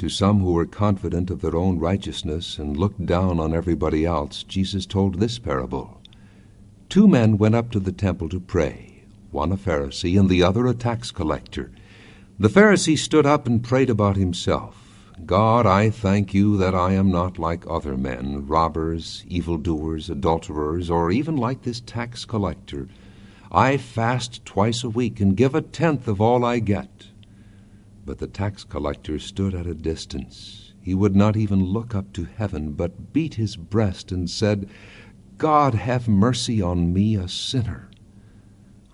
To some who were confident of their own righteousness and looked down on everybody else, Jesus told this parable. Two men went up to the temple to pray, one a Pharisee and the other a tax collector. The Pharisee stood up and prayed about himself. God, I thank you that I am not like other men, robbers, evildoers, adulterers, or even like this tax collector. I fast twice a week and give a tenth of all I get. But the tax collector stood at a distance. He would not even look up to heaven, but beat his breast and said, God, have mercy on me, a sinner.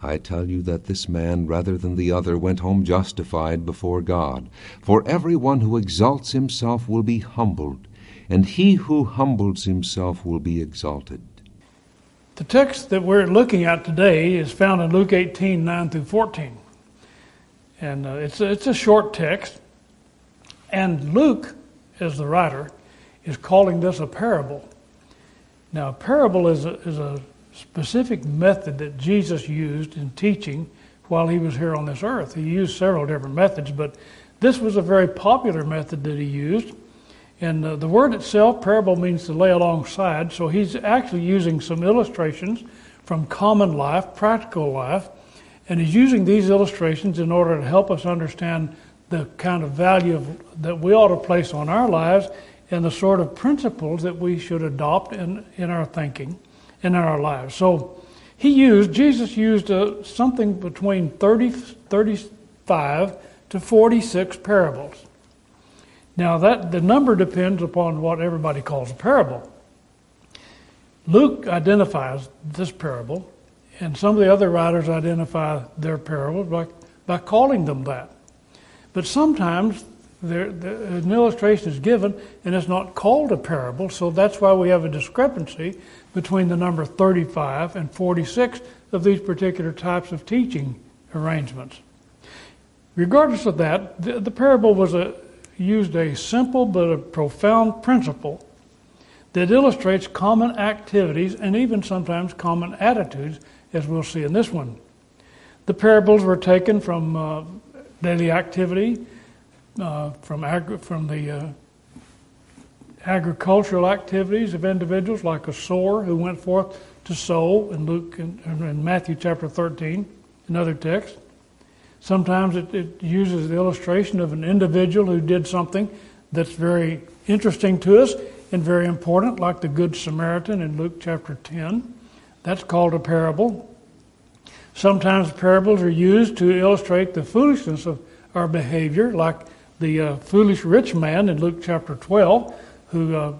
I tell you that this man, rather than the other, went home justified before God. For every one who exalts himself will be humbled, and he who humbles himself will be exalted. The text that we're looking at today is found in Luke 18 9 through 14. And uh, it's, a, it's a short text. And Luke, as the writer, is calling this a parable. Now, a parable is a, is a specific method that Jesus used in teaching while he was here on this earth. He used several different methods, but this was a very popular method that he used. And uh, the word itself, parable, means to lay alongside. So he's actually using some illustrations from common life, practical life, and he's using these illustrations in order to help us understand the kind of value of, that we ought to place on our lives and the sort of principles that we should adopt in, in our thinking, and in our lives. So he used, Jesus used uh, something between 30, 35 to 46 parables. Now that the number depends upon what everybody calls a parable. Luke identifies this parable and some of the other writers identify their parables by, by calling them that. But sometimes there, an illustration is given and it's not called a parable, so that's why we have a discrepancy between the number 35 and 46 of these particular types of teaching arrangements. Regardless of that, the, the parable was a, used a simple but a profound principle that illustrates common activities and even sometimes common attitudes as we'll see in this one. The parables were taken from uh, daily activity, uh, from, agri- from the uh, agricultural activities of individuals, like a sower who went forth to sow in Luke and in Matthew chapter 13, another text. Sometimes it, it uses the illustration of an individual who did something that's very interesting to us and very important, like the Good Samaritan in Luke chapter 10. That's called a parable. Sometimes parables are used to illustrate the foolishness of our behavior, like the uh, foolish rich man in Luke chapter 12, who uh,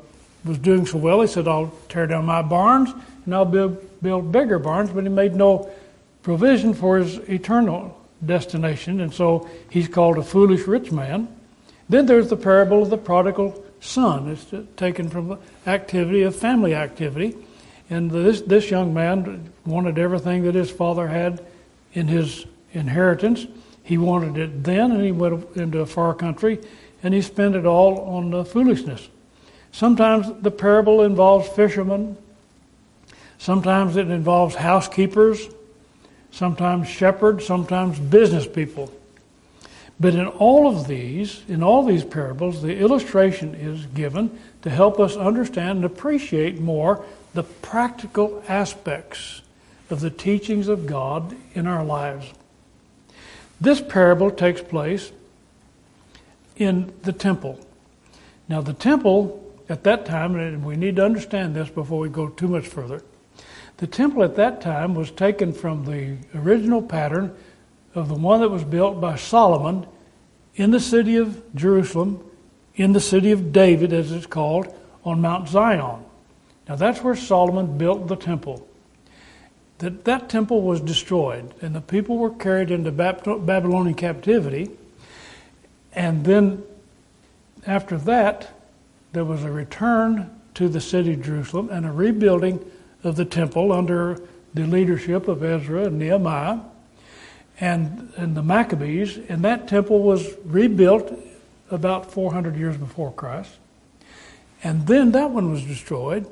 was doing so well. He said, I'll tear down my barns and I'll build, build bigger barns, but he made no provision for his eternal destination, and so he's called a foolish rich man. Then there's the parable of the prodigal son. It's taken from activity of family activity. And this, this young man wanted everything that his father had in his inheritance. He wanted it then, and he went into a far country, and he spent it all on foolishness. Sometimes the parable involves fishermen. Sometimes it involves housekeepers. Sometimes shepherds. Sometimes business people. But in all of these, in all these parables, the illustration is given to help us understand and appreciate more the practical aspects of the teachings of God in our lives. This parable takes place in the temple. Now, the temple at that time, and we need to understand this before we go too much further, the temple at that time was taken from the original pattern of the one that was built by Solomon in the city of Jerusalem, in the city of David, as it's called, on Mount Zion. Now that's where Solomon built the temple. That, that temple was destroyed, and the people were carried into Babylonian captivity. And then after that, there was a return to the city of Jerusalem and a rebuilding of the temple under the leadership of Ezra and Nehemiah and, and the Maccabees. And that temple was rebuilt about 400 years before Christ. And then that one was destroyed.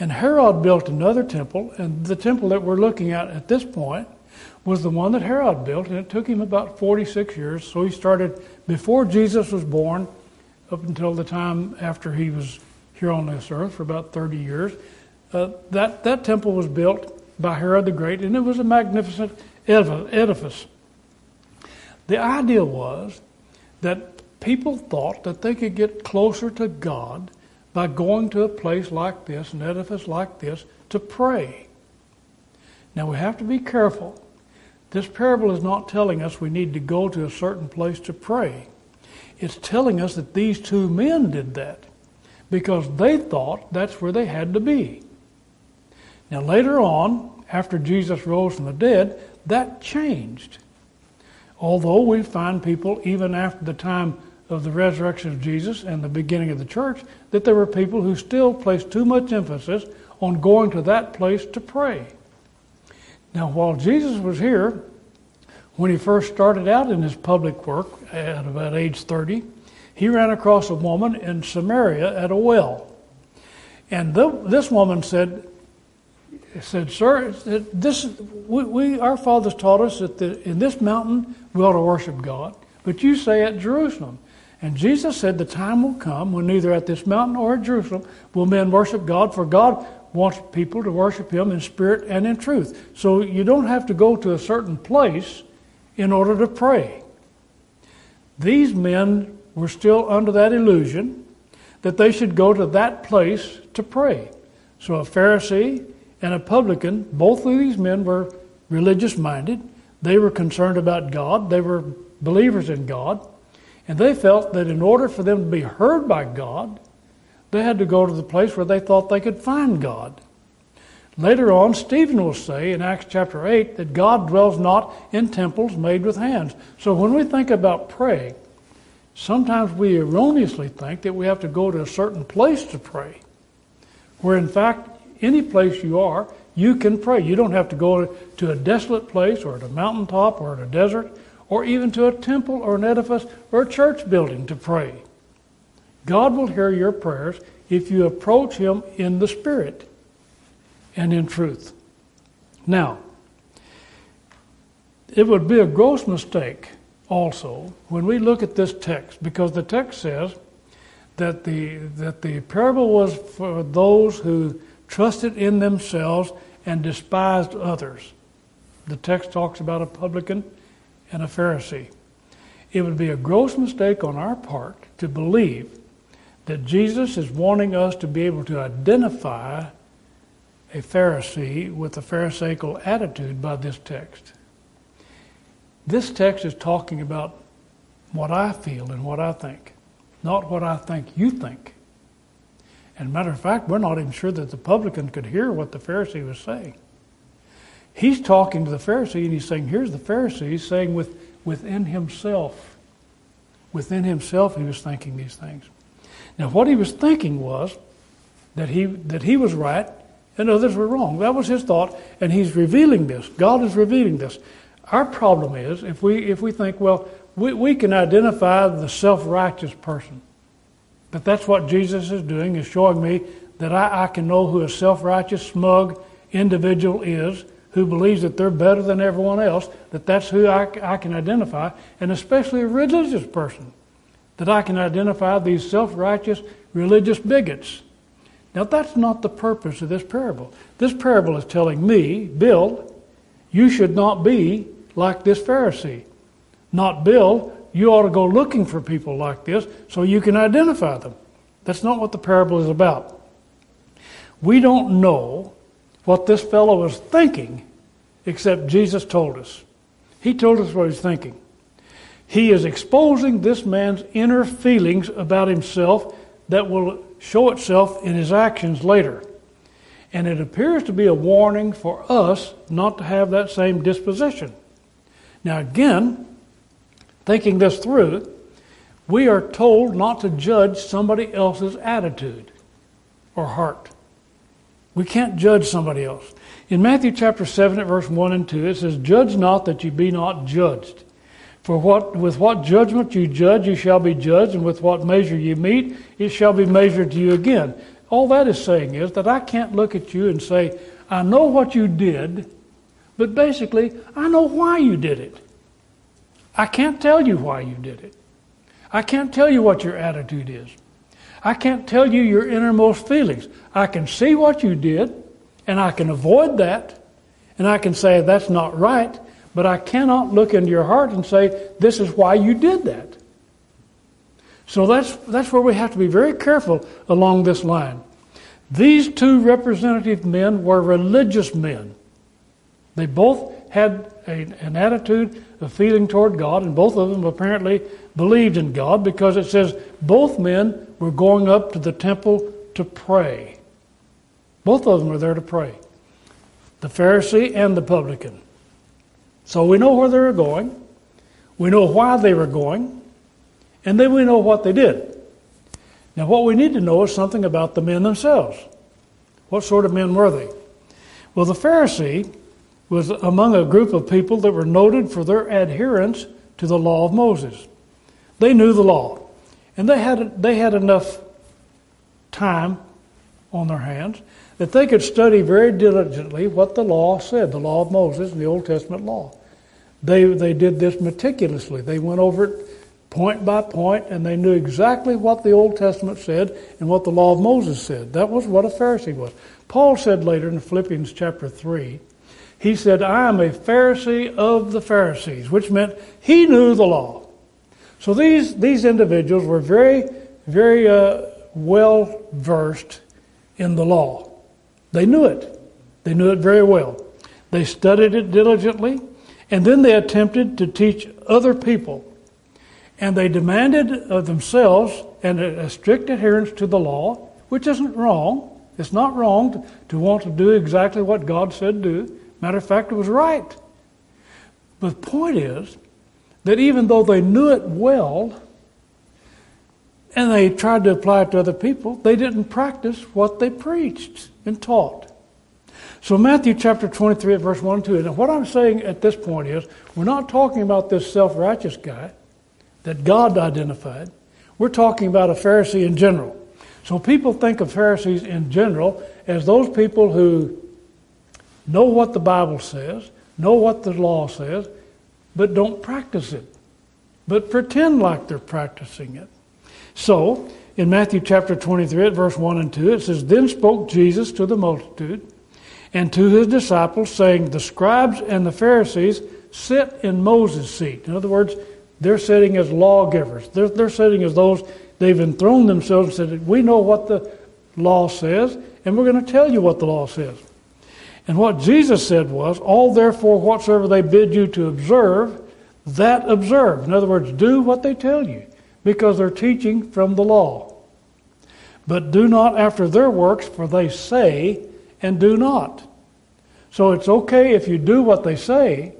And Herod built another temple, and the temple that we're looking at at this point was the one that Herod built, and it took him about 46 years. So he started before Jesus was born up until the time after he was here on this earth for about 30 years. Uh, that, that temple was built by Herod the Great, and it was a magnificent edifice. The idea was that people thought that they could get closer to God by going to a place like this, an edifice like this, to pray. Now we have to be careful. This parable is not telling us we need to go to a certain place to pray. It's telling us that these two men did that because they thought that's where they had to be. Now, later on, after Jesus rose from the dead, that changed. Although we find people, even after the time of the resurrection of Jesus and the beginning of the church, that there were people who still placed too much emphasis on going to that place to pray. Now, while Jesus was here, when he first started out in his public work at about age 30, he ran across a woman in Samaria at a well. And the, this woman said, said, Sir, this, we, we, our fathers taught us that the, in this mountain we ought to worship God, but you say at Jerusalem. And Jesus said, The time will come when neither at this mountain or at Jerusalem will men worship God, for God wants people to worship Him in spirit and in truth. So you don't have to go to a certain place in order to pray. These men were still under that illusion that they should go to that place to pray. So a Pharisee and a publican, both of these men were religious minded. They were concerned about God, they were believers in God, and they felt that in order for them to be heard by God, they had to go to the place where they thought they could find God. Later on, Stephen will say in Acts chapter 8 that God dwells not in temples made with hands. So when we think about praying, sometimes we erroneously think that we have to go to a certain place to pray, where in fact, any place you are, you can pray. You don't have to go to a desolate place or at a mountaintop or at a desert or even to a temple or an edifice or a church building to pray. God will hear your prayers if you approach Him in the Spirit and in truth. Now, it would be a gross mistake also when we look at this text because the text says that the, that the parable was for those who trusted in themselves and despised others. The text talks about a publican and a Pharisee. It would be a gross mistake on our part to believe that Jesus is wanting us to be able to identify a Pharisee with a Pharisaical attitude by this text. This text is talking about what I feel and what I think, not what I think you think. And matter of fact, we're not even sure that the publican could hear what the Pharisee was saying. He's talking to the Pharisee and he's saying, here's the Pharisee saying with, within himself. Within himself, he was thinking these things. Now, what he was thinking was that he, that he was right and others were wrong. That was his thought, and he's revealing this. God is revealing this. Our problem is if we, if we think, well, we, we can identify the self righteous person. But that's what Jesus is doing, is showing me that I, I can know who a self righteous, smug individual is who believes that they're better than everyone else, that that's who I, I can identify, and especially a religious person, that I can identify these self righteous religious bigots. Now, that's not the purpose of this parable. This parable is telling me, Bill, you should not be like this Pharisee. Not Bill, you ought to go looking for people like this so you can identify them. That's not what the parable is about. We don't know what this fellow was thinking except Jesus told us. He told us what he's thinking. He is exposing this man's inner feelings about himself that will show itself in his actions later. And it appears to be a warning for us not to have that same disposition. Now, again, thinking this through, we are told not to judge somebody else's attitude or heart. We can't judge somebody else. In Matthew chapter 7 at verse 1 and 2, it says, Judge not that you be not judged. For what, with what judgment you judge, you shall be judged, and with what measure you meet, it shall be measured to you again. All that is saying is that I can't look at you and say, I know what you did, but basically, I know why you did it. I can't tell you why you did it. I can't tell you what your attitude is. I can't tell you your innermost feelings. I can see what you did, and I can avoid that, and I can say that's not right, but I cannot look into your heart and say this is why you did that. So that's, that's where we have to be very careful along this line. These two representative men were religious men. They both had a, an attitude of feeling toward God, and both of them apparently believed in God because it says both men were going up to the temple to pray. Both of them were there to pray the Pharisee and the publican. So we know where they were going, we know why they were going, and then we know what they did. Now, what we need to know is something about the men themselves. What sort of men were they? Well, the Pharisee was among a group of people that were noted for their adherence to the law of Moses. They knew the law, and they had, they had enough time on their hands that they could study very diligently what the law said, the law of Moses, the Old Testament law. They, they did this meticulously. They went over it point by point, and they knew exactly what the Old Testament said and what the law of Moses said. That was what a Pharisee was. Paul said later in Philippians chapter 3, he said, I am a Pharisee of the Pharisees, which meant he knew the law. So these, these individuals were very, very uh, well versed in the law. They knew it. They knew it very well. They studied it diligently. And then they attempted to teach other people. And they demanded of themselves and a strict adherence to the law, which isn't wrong. It's not wrong to, to want to do exactly what God said do. Matter of fact, it was right. But the point is that even though they knew it well and they tried to apply it to other people, they didn't practice what they preached and taught. So, Matthew chapter 23, verse 1 and 2. And what I'm saying at this point is, we're not talking about this self righteous guy that God identified. We're talking about a Pharisee in general. So, people think of Pharisees in general as those people who know what the Bible says, know what the law says, but don't practice it, but pretend like they're practicing it. So, in Matthew chapter 23, at verse 1 and 2, it says, Then spoke Jesus to the multitude and to his disciples, saying, The scribes and the Pharisees sit in Moses' seat. In other words, they're sitting as lawgivers. They're, they're sitting as those they've enthroned themselves and said, We know what the law says, and we're going to tell you what the law says. And what Jesus said was, All therefore whatsoever they bid you to observe, that observe. In other words, do what they tell you, because they're teaching from the law. But do not after their works, for they say, and do not. So it's okay if you do what they say,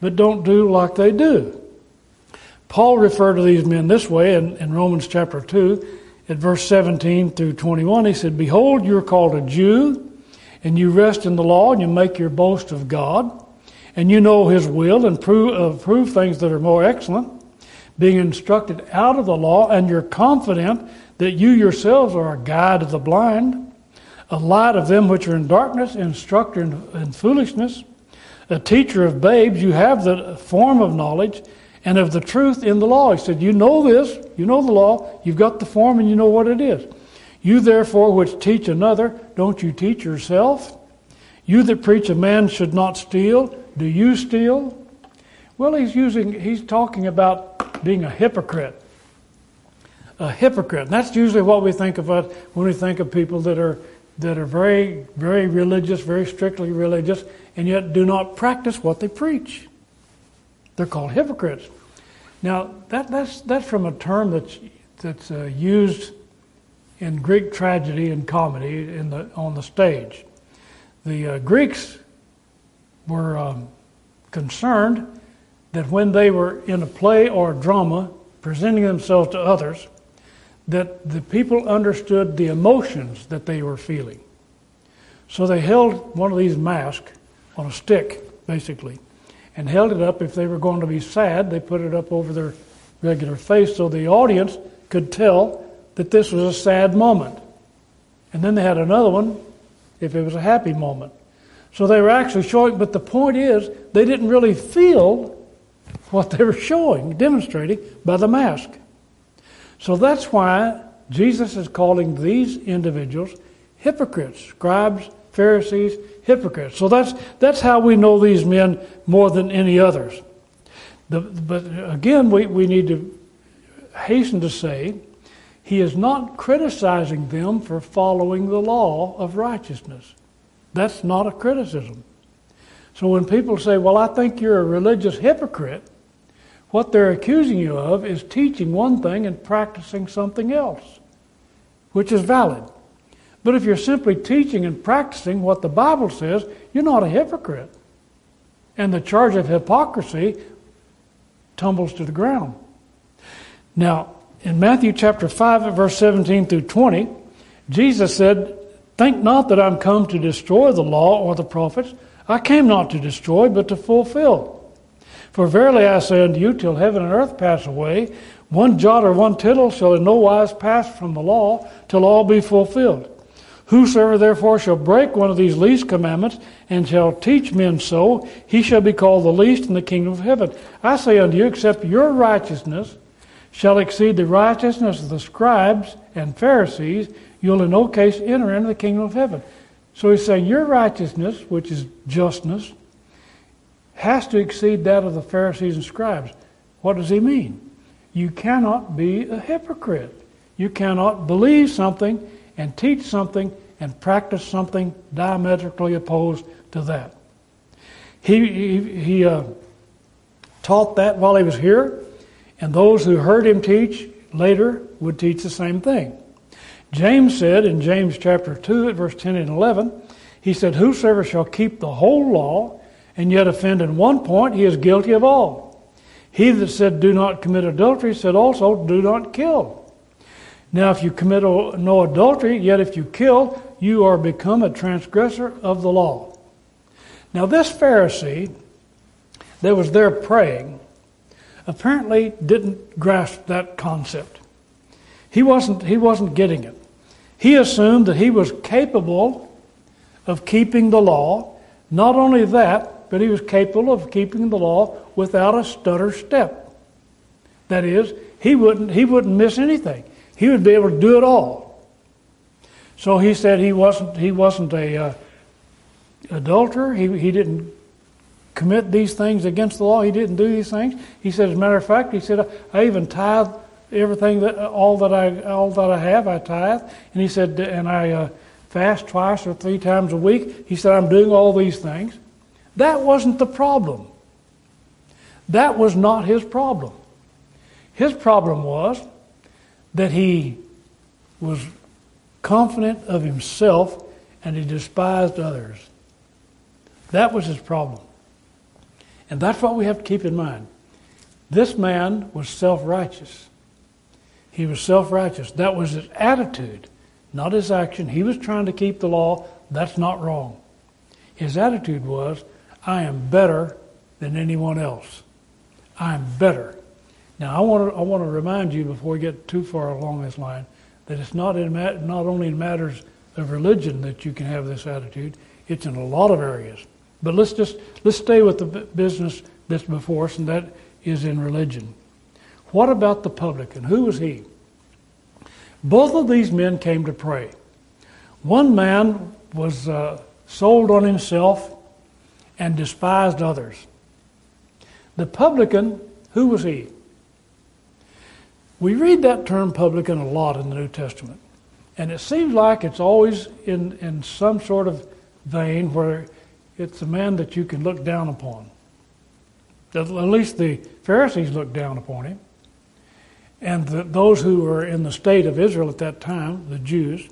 but don't do like they do. Paul referred to these men this way in, in Romans chapter 2, at verse 17 through 21. He said, Behold, you are called a Jew, and you rest in the law, and you make your boast of God, and you know his will, and prove, uh, prove things that are more excellent, being instructed out of the law, and you're confident that you yourselves are a guide of the blind a light of them which are in darkness, instructor in, in foolishness, a teacher of babes. You have the form of knowledge and of the truth in the law. He said, You know this, you know the law, you've got the form, and you know what it is. You therefore which teach another, don't you teach yourself? You that preach a man should not steal, do you steal? Well, he's using, he's talking about being a hypocrite. A hypocrite. And that's usually what we think of when we think of people that are that are very, very religious, very strictly religious, and yet do not practice what they preach. They're called hypocrites. Now, that, that's, that's from a term that's, that's uh, used in Greek tragedy and comedy in the, on the stage. The uh, Greeks were um, concerned that when they were in a play or a drama presenting themselves to others, that the people understood the emotions that they were feeling. So they held one of these masks on a stick, basically, and held it up. If they were going to be sad, they put it up over their regular face so the audience could tell that this was a sad moment. And then they had another one if it was a happy moment. So they were actually showing, but the point is, they didn't really feel what they were showing, demonstrating by the mask. So that's why Jesus is calling these individuals hypocrites, scribes, Pharisees, hypocrites. So that's, that's how we know these men more than any others. The, but again, we, we need to hasten to say he is not criticizing them for following the law of righteousness. That's not a criticism. So when people say, Well, I think you're a religious hypocrite, what they're accusing you of is teaching one thing and practicing something else, which is valid. But if you're simply teaching and practicing what the Bible says, you're not a hypocrite. And the charge of hypocrisy tumbles to the ground. Now, in Matthew chapter 5, verse 17 through 20, Jesus said, Think not that I'm come to destroy the law or the prophets. I came not to destroy, but to fulfill. For verily I say unto you, till heaven and earth pass away, one jot or one tittle shall in no wise pass from the law, till all be fulfilled. Whosoever therefore shall break one of these least commandments, and shall teach men so, he shall be called the least in the kingdom of heaven. I say unto you, except your righteousness shall exceed the righteousness of the scribes and Pharisees, you'll in no case enter into the kingdom of heaven. So he's saying your righteousness, which is justness, has to exceed that of the Pharisees and scribes. What does he mean? You cannot be a hypocrite. You cannot believe something and teach something and practice something diametrically opposed to that. He, he, he uh, taught that while he was here, and those who heard him teach later would teach the same thing. James said in James chapter 2 at verse 10 and 11, he said, Whosoever shall keep the whole law and yet offend in one point, he is guilty of all. He that said, Do not commit adultery, said also, Do not kill. Now, if you commit no adultery, yet if you kill, you are become a transgressor of the law. Now, this Pharisee that was there praying apparently didn't grasp that concept. He wasn't, he wasn't getting it. He assumed that he was capable of keeping the law. Not only that, but he was capable of keeping the law without a stutter step. That is, he wouldn't, he wouldn't miss anything. He would be able to do it all. So he said he wasn't, he wasn't a uh, adulterer. He, he didn't commit these things against the law. He didn't do these things. He said, as a matter of fact, he said, I even tithe everything that all that I all that I have. I tithe, and he said, and I uh, fast twice or three times a week. He said, I'm doing all these things. That wasn't the problem. That was not his problem. His problem was that he was confident of himself and he despised others. That was his problem. And that's what we have to keep in mind. This man was self righteous. He was self righteous. That was his attitude, not his action. He was trying to keep the law. That's not wrong. His attitude was, I am better than anyone else. I am better. Now, I want to, I want to remind you before we get too far along this line that it's not, in, not only in matters of religion that you can have this attitude, it's in a lot of areas. But let's just let's stay with the business that's before us, and that is in religion. What about the publican? Who was he? Both of these men came to pray. One man was uh, sold on himself and despised others. The publican, who was he? We read that term publican a lot in the New Testament. And it seems like it's always in, in some sort of vein where it's a man that you can look down upon. At least the Pharisees looked down upon him. And the, those who were in the state of Israel at that time, the Jews,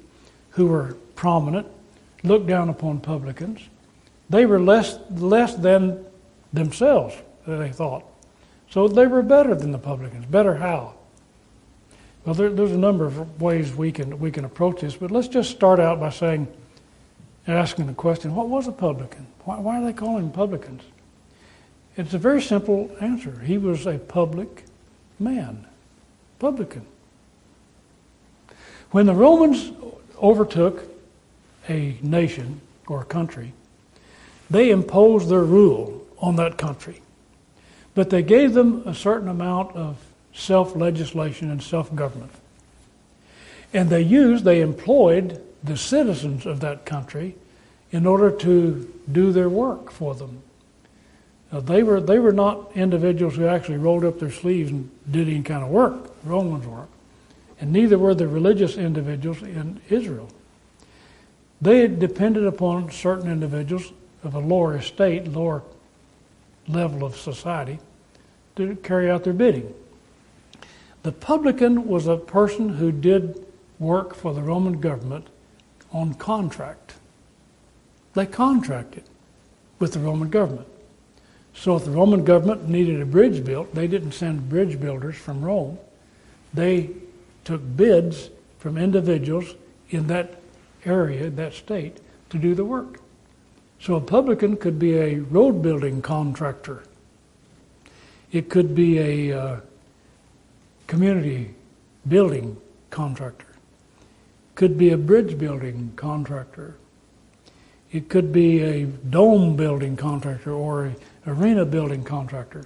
who were prominent, looked down upon publicans. They were less, less than themselves, they thought. So they were better than the publicans. Better how? Well, there, there's a number of ways we can we can approach this, but let's just start out by saying, asking the question: What was a publican? Why, why are they calling him publicans? It's a very simple answer. He was a public man, publican. When the Romans overtook a nation or a country, they imposed their rule on that country. But they gave them a certain amount of self legislation and self government. And they used, they employed the citizens of that country in order to do their work for them. They, were, they were not individuals who actually rolled up their sleeves and did any kind of work, Romans work. And neither were the religious individuals in Israel. They depended upon certain individuals of a lower estate, lower level of society, to carry out their bidding. The publican was a person who did work for the Roman government on contract. They contracted with the Roman government. So if the Roman government needed a bridge built, they didn't send bridge builders from Rome. They took bids from individuals in that area, that state, to do the work. So a publican could be a road building contractor. It could be a uh, community building contractor. Could be a bridge building contractor. It could be a dome building contractor or a arena building contractor.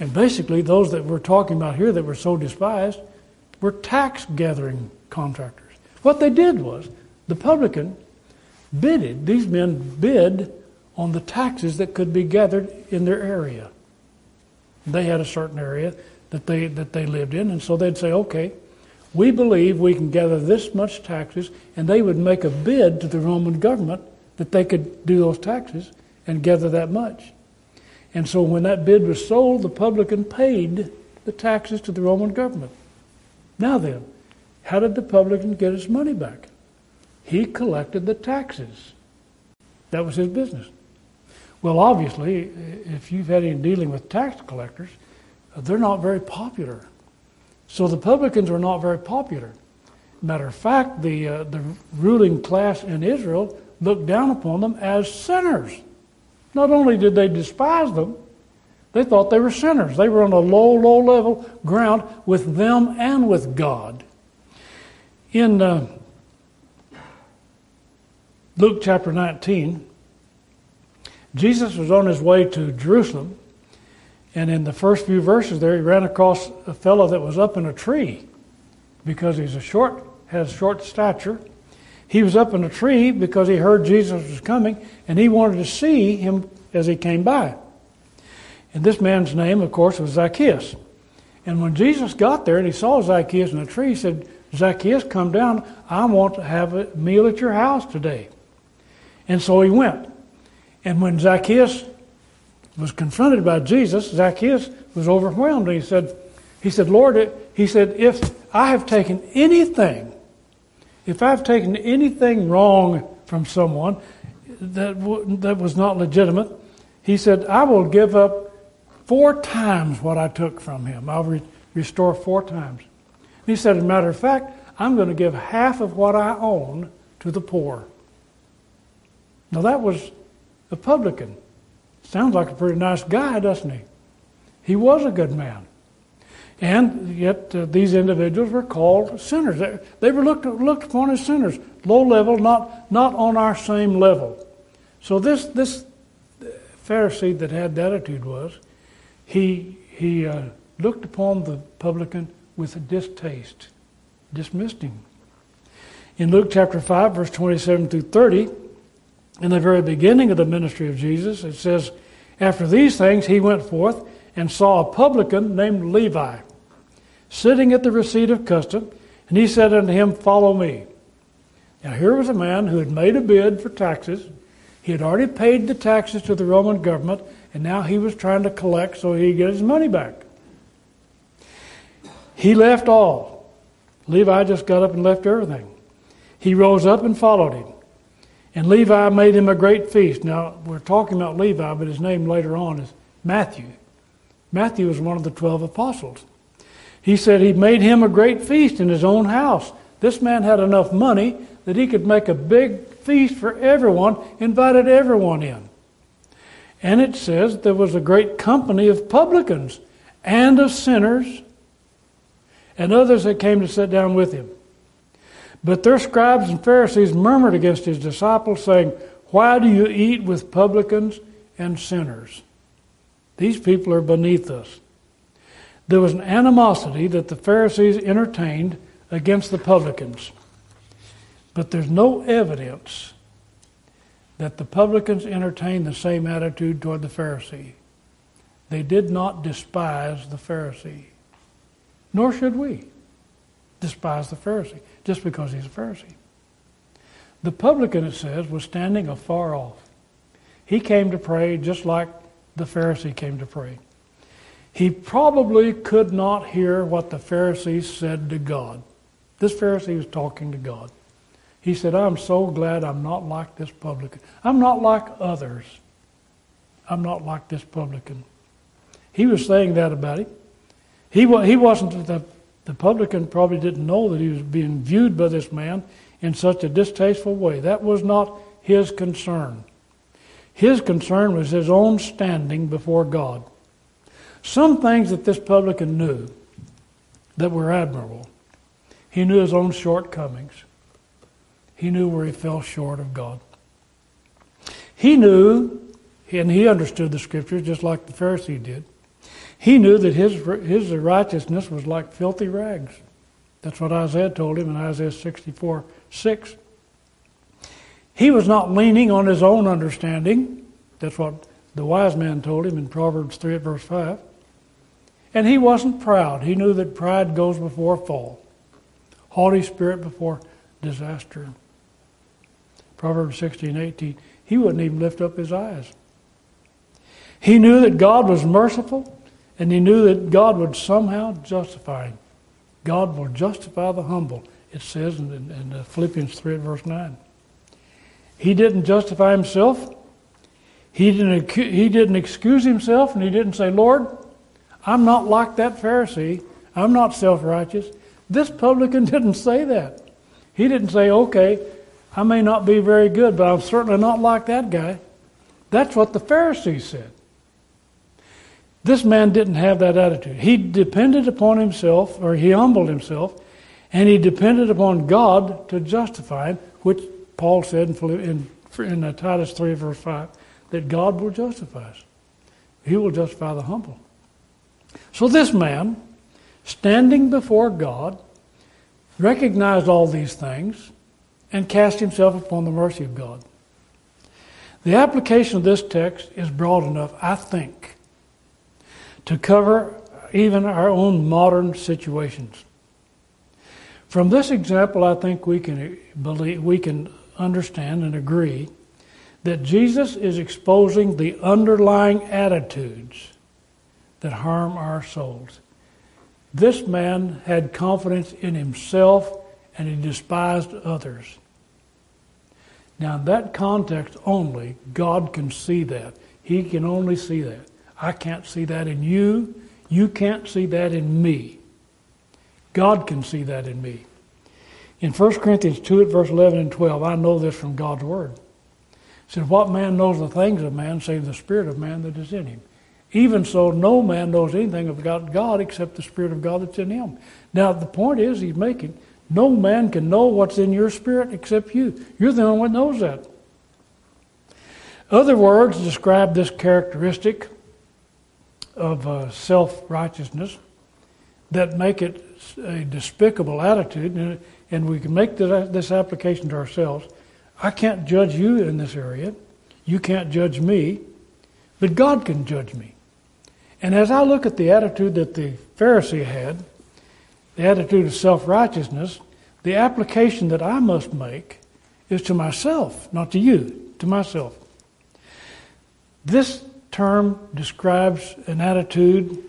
And basically, those that we're talking about here that were so despised were tax gathering contractors. What they did was the publican bidded, these men bid on the taxes that could be gathered in their area. They had a certain area that they, that they lived in, and so they'd say, okay, we believe we can gather this much taxes, and they would make a bid to the Roman government that they could do those taxes and gather that much. And so when that bid was sold, the publican paid the taxes to the Roman government. Now then, how did the publican get his money back? He collected the taxes. That was his business. Well, obviously, if you've had any dealing with tax collectors, they're not very popular. So the publicans were not very popular. Matter of fact, the, uh, the ruling class in Israel looked down upon them as sinners. Not only did they despise them, they thought they were sinners. They were on a low, low level ground with them and with God. In uh, Luke chapter 19, Jesus was on his way to Jerusalem, and in the first few verses there, he ran across a fellow that was up in a tree because he's a short, has short stature. He was up in a tree because he heard Jesus was coming, and he wanted to see him as he came by. And this man's name, of course, was Zacchaeus. And when Jesus got there and he saw Zacchaeus in the tree, he said, Zacchaeus, come down. I want to have a meal at your house today. And so he went. And when Zacchaeus was confronted by Jesus, Zacchaeus was overwhelmed. He said, he said, Lord, he said, if I have taken anything, if I've taken anything wrong from someone that, w- that was not legitimate, he said, I will give up four times what I took from him. I'll re- restore four times. He said, as a matter of fact, I'm going to give half of what I own to the poor. Now that was a publican. Sounds like a pretty nice guy, doesn't he? He was a good man. And yet uh, these individuals were called sinners. They, they were looked, looked upon as sinners, low level, not, not on our same level. So this, this Pharisee that had that attitude was, he, he uh, looked upon the publican with a distaste, dismissed him. In Luke chapter 5, verse 27 through 30, in the very beginning of the ministry of Jesus, it says, After these things he went forth and saw a publican named Levi sitting at the receipt of custom, and he said unto him, Follow me. Now here was a man who had made a bid for taxes. He had already paid the taxes to the Roman government, and now he was trying to collect so he'd get his money back. He left all. Levi just got up and left everything. He rose up and followed him. And Levi made him a great feast. Now, we're talking about Levi, but his name later on is Matthew. Matthew was one of the 12 apostles. He said he made him a great feast in his own house. This man had enough money that he could make a big feast for everyone, invited everyone in. And it says there was a great company of publicans and of sinners and others that came to sit down with him. But their scribes and Pharisees murmured against his disciples, saying, Why do you eat with publicans and sinners? These people are beneath us. there was an animosity that the Pharisees entertained against the publicans. But there's no evidence that the publicans entertained the same attitude toward the Pharisee. They did not despise the Pharisee. Nor should we despise the Pharisee just because he's a Pharisee. The publican, it says, was standing afar off. He came to pray just like the Pharisee came to pray. He probably could not hear what the Pharisee said to God. This Pharisee was talking to God. He said, I'm so glad I'm not like this publican. I'm not like others. I'm not like this publican. He was saying that about him. He, he wasn't, the, the publican probably didn't know that he was being viewed by this man in such a distasteful way. That was not his concern. His concern was his own standing before God. Some things that this publican knew that were admirable. He knew his own shortcomings. He knew where he fell short of God. He knew, and he understood the scriptures just like the Pharisee did. He knew that his, his righteousness was like filthy rags. That's what Isaiah told him in Isaiah 64 6. He was not leaning on his own understanding. That's what the wise man told him in Proverbs 3 at verse 5. And he wasn't proud. He knew that pride goes before fall, haughty spirit before disaster. Proverbs 16, 18, he wouldn't even lift up his eyes. He knew that God was merciful, and he knew that God would somehow justify him. God will justify the humble, it says in, in, in Philippians 3 verse 9. He didn't justify himself. He didn't, he didn't excuse himself, and he didn't say, Lord, I'm not like that Pharisee. I'm not self righteous. This publican didn't say that. He didn't say, okay, I may not be very good, but I'm certainly not like that guy. That's what the Pharisees said. This man didn't have that attitude. He depended upon himself, or he humbled himself, and he depended upon God to justify him, which Paul said in, in, in uh, Titus 3, verse 5, that God will justify us. He will justify the humble. So this man, standing before God, recognized all these things and cast himself upon the mercy of God. The application of this text is broad enough, I think, to cover even our own modern situations. From this example, I think we can believe, we can understand and agree that Jesus is exposing the underlying attitudes that harm our souls. This man had confidence in himself and he despised others. Now, in that context only, God can see that. He can only see that. I can't see that in you. You can't see that in me. God can see that in me. In 1 Corinthians 2 at verse 11 and 12, I know this from God's Word. It said, What man knows the things of man save the Spirit of man that is in him? Even so, no man knows anything about God except the Spirit of God that's in him. Now, the point is, he's making no man can know what's in your spirit except you. You're the only one that knows that. Other words describe this characteristic of uh, self righteousness that make it a despicable attitude, and, and we can make this, this application to ourselves. I can't judge you in this area. You can't judge me, but God can judge me. And as I look at the attitude that the Pharisee had, the attitude of self righteousness, the application that I must make is to myself, not to you, to myself. This term describes an attitude,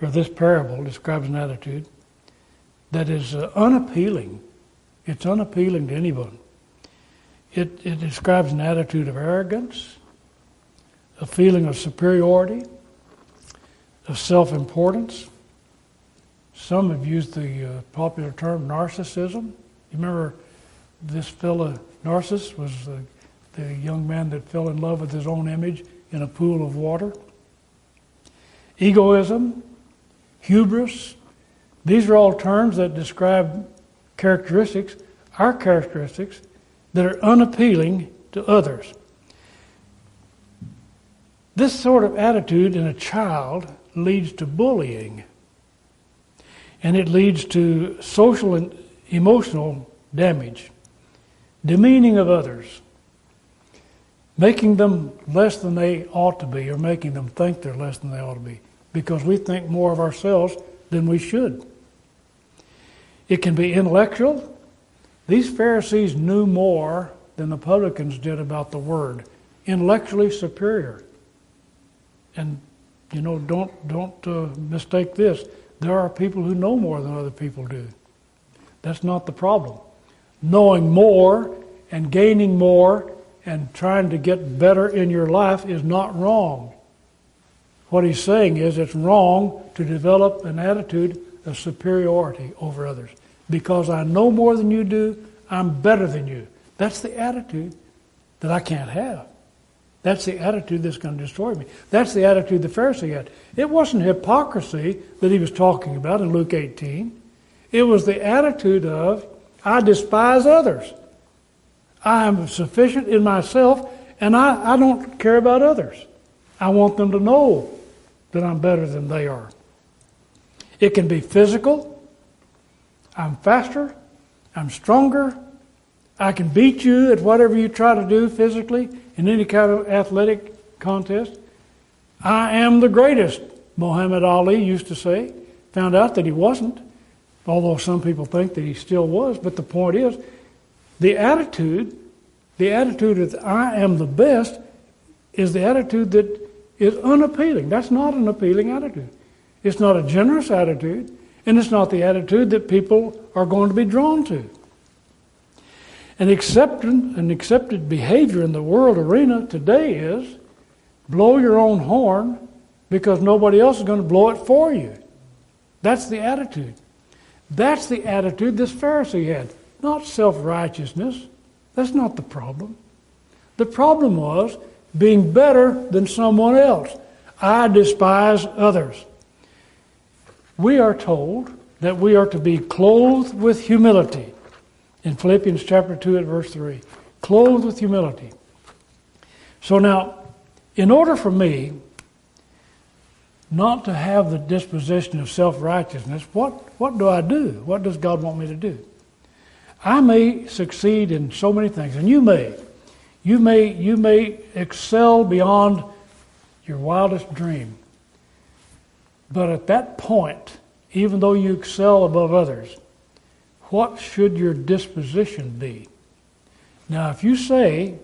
or this parable describes an attitude that is uh, unappealing. It's unappealing to anyone. It, it describes an attitude of arrogance, a feeling of superiority, of self importance, some have used the uh, popular term narcissism. You remember this fellow, Narcissus, was the, the young man that fell in love with his own image in a pool of water. Egoism, hubris, these are all terms that describe characteristics, our characteristics, that are unappealing to others. This sort of attitude in a child leads to bullying and it leads to social and emotional damage, demeaning of others, making them less than they ought to be, or making them think they're less than they ought to be, because we think more of ourselves than we should. It can be intellectual. These Pharisees knew more than the publicans did about the word, intellectually superior. And you know, don't don't uh, mistake this. There are people who know more than other people do. That's not the problem. Knowing more and gaining more and trying to get better in your life is not wrong. What he's saying is it's wrong to develop an attitude of superiority over others. Because I know more than you do, I'm better than you. That's the attitude that I can't have. That's the attitude that's going to destroy me. That's the attitude the Pharisee had. It wasn't hypocrisy that he was talking about in Luke 18. It was the attitude of, I despise others. I am sufficient in myself, and I, I don't care about others. I want them to know that I'm better than they are. It can be physical. I'm faster. I'm stronger. I can beat you at whatever you try to do physically in any kind of athletic contest. I am the greatest, Muhammad Ali used to say. Found out that he wasn't, although some people think that he still was. But the point is, the attitude, the attitude that I am the best, is the attitude that is unappealing. That's not an appealing attitude. It's not a generous attitude, and it's not the attitude that people are going to be drawn to. An an accepted behavior in the world arena today is blow your own horn because nobody else is going to blow it for you. That's the attitude. That's the attitude this Pharisee had, not self righteousness. That's not the problem. The problem was being better than someone else. I despise others. We are told that we are to be clothed with humility in Philippians chapter 2 at verse 3. Clothed with humility. So now, in order for me not to have the disposition of self righteousness, what, what do I do? What does God want me to do? I may succeed in so many things, and you may. You may, you may excel beyond your wildest dream. But at that point, even though you excel above others, what should your disposition be? Now, if you say,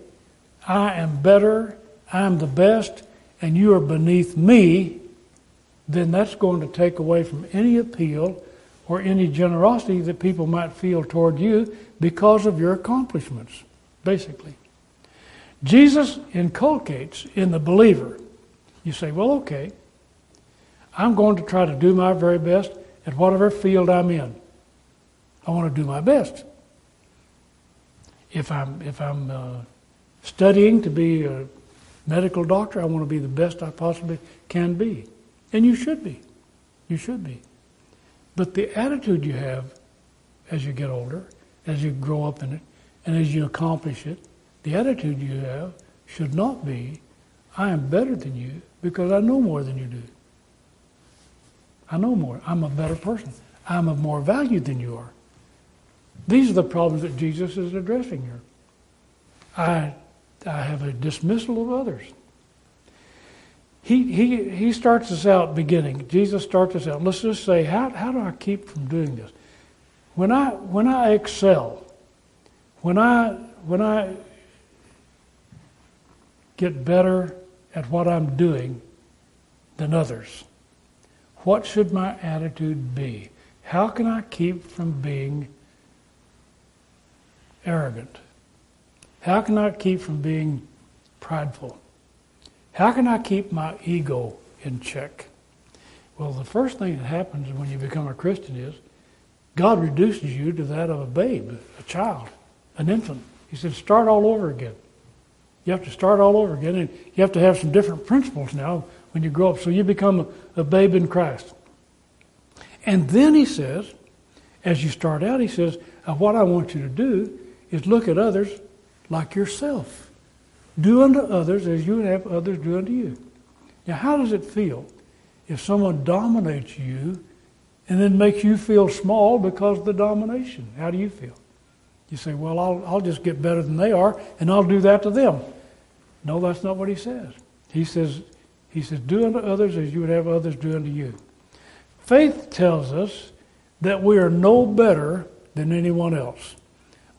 I am better, I'm the best, and you are beneath me, then that's going to take away from any appeal or any generosity that people might feel toward you because of your accomplishments, basically. Jesus inculcates in the believer. You say, well, okay, I'm going to try to do my very best at whatever field I'm in. I want to do my best. If I'm, if I'm uh, studying to be a medical doctor, I want to be the best I possibly can be. And you should be. You should be. But the attitude you have as you get older, as you grow up in it, and as you accomplish it, the attitude you have should not be, I am better than you because I know more than you do. I know more. I'm a better person. I'm of more value than you are. These are the problems that Jesus is addressing here. I, I have a dismissal of others. He, he, he starts us out beginning. Jesus starts us out. Let's just say, how, how do I keep from doing this? When I, when I excel, when I, when I get better at what I'm doing than others, what should my attitude be? How can I keep from being arrogant? How can I keep from being prideful? How can I keep my ego in check? Well, the first thing that happens when you become a Christian is God reduces you to that of a babe, a child, an infant. He said, start all over again. You have to start all over again, and you have to have some different principles now when you grow up. So you become a, a babe in Christ. And then he says, as you start out, he says, what I want you to do is look at others like yourself. Do unto others as you would have others do unto you. Now, how does it feel if someone dominates you and then makes you feel small because of the domination. How do you feel? You say, Well, I'll, I'll just get better than they are, and I'll do that to them. No, that's not what he says. He says, he says, Do unto others as you would have others do unto you. Faith tells us that we are no better than anyone else.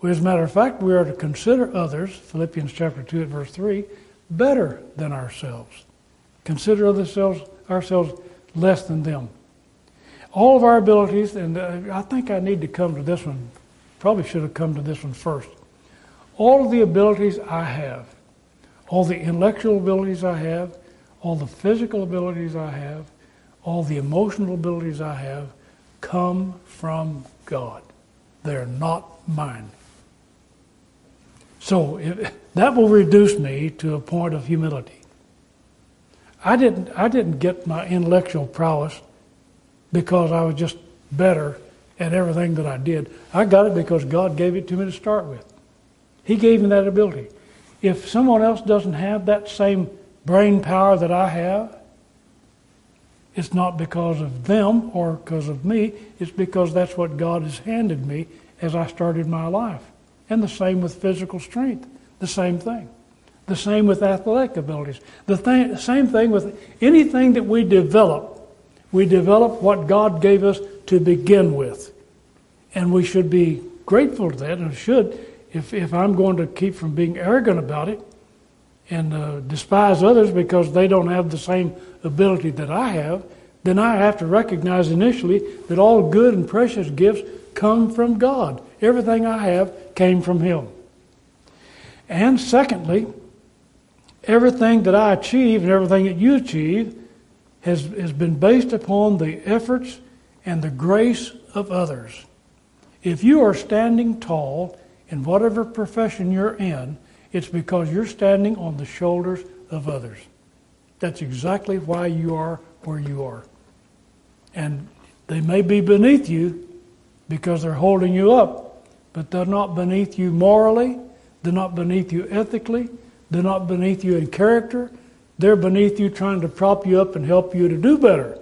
As a matter of fact, we are to consider others, Philippians chapter 2 at verse 3, better than ourselves. Consider ourselves, ourselves less than them. All of our abilities, and uh, I think I need to come to this one, probably should have come to this one first. All of the abilities I have, all the intellectual abilities I have, all the physical abilities I have, all the emotional abilities I have, come from God. They're not mine. So that will reduce me to a point of humility. I didn't, I didn't get my intellectual prowess because I was just better at everything that I did. I got it because God gave it to me to start with. He gave me that ability. If someone else doesn't have that same brain power that I have, it's not because of them or because of me. It's because that's what God has handed me as I started my life. And the same with physical strength. The same thing. The same with athletic abilities. The th- same thing with anything that we develop. We develop what God gave us to begin with. And we should be grateful to that, and should, if, if I'm going to keep from being arrogant about it and uh, despise others because they don't have the same ability that I have, then I have to recognize initially that all good and precious gifts come from God. Everything I have came from Him. And secondly, everything that I achieve and everything that you achieve has, has been based upon the efforts and the grace of others. If you are standing tall in whatever profession you're in, it's because you're standing on the shoulders of others. That's exactly why you are where you are. And they may be beneath you because they're holding you up, but they're not beneath you morally, they're not beneath you ethically, they're not beneath you in character, they're beneath you trying to prop you up and help you to do better.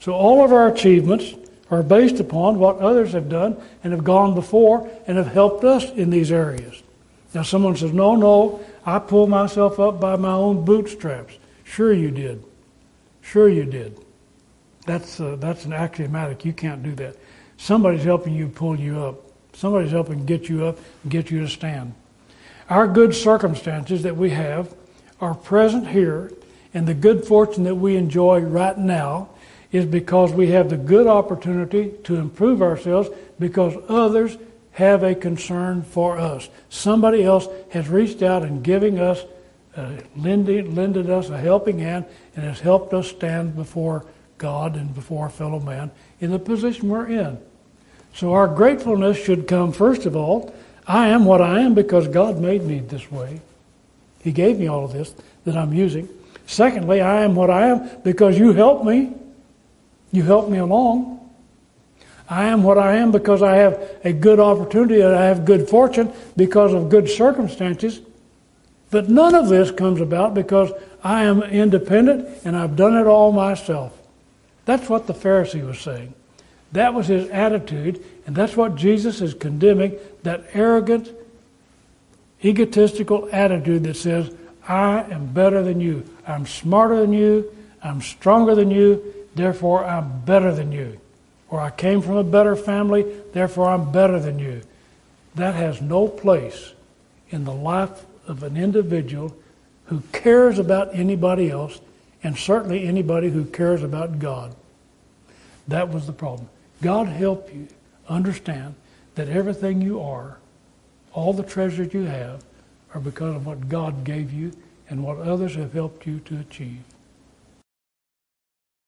So all of our achievements are based upon what others have done and have gone before and have helped us in these areas. Now someone says, no, no, I pull myself up by my own bootstraps. Sure you did. Sure you did. That's, uh, that's an axiomatic. You can't do that. Somebody's helping you pull you up. Somebody's helping get you up and get you to stand. Our good circumstances that we have are present here, and the good fortune that we enjoy right now is because we have the good opportunity to improve ourselves because others have a concern for us. Somebody else has reached out and giving us, uh, lended, lended us a helping hand and has helped us stand before God and before fellow man in the position we're in. So our gratefulness should come, first of all, I am what I am because God made me this way. He gave me all of this that I'm using. Secondly, I am what I am because you helped me. You helped me along. I am what I am because I have a good opportunity and I have good fortune because of good circumstances. But none of this comes about because I am independent and I've done it all myself. That's what the Pharisee was saying. That was his attitude, and that's what Jesus is condemning that arrogant, egotistical attitude that says, I am better than you. I'm smarter than you. I'm stronger than you. Therefore, I'm better than you. Or I came from a better family. Therefore, I'm better than you. That has no place in the life of an individual who cares about anybody else and certainly anybody who cares about God. That was the problem. God help you understand that everything you are, all the treasures you have, are because of what God gave you and what others have helped you to achieve.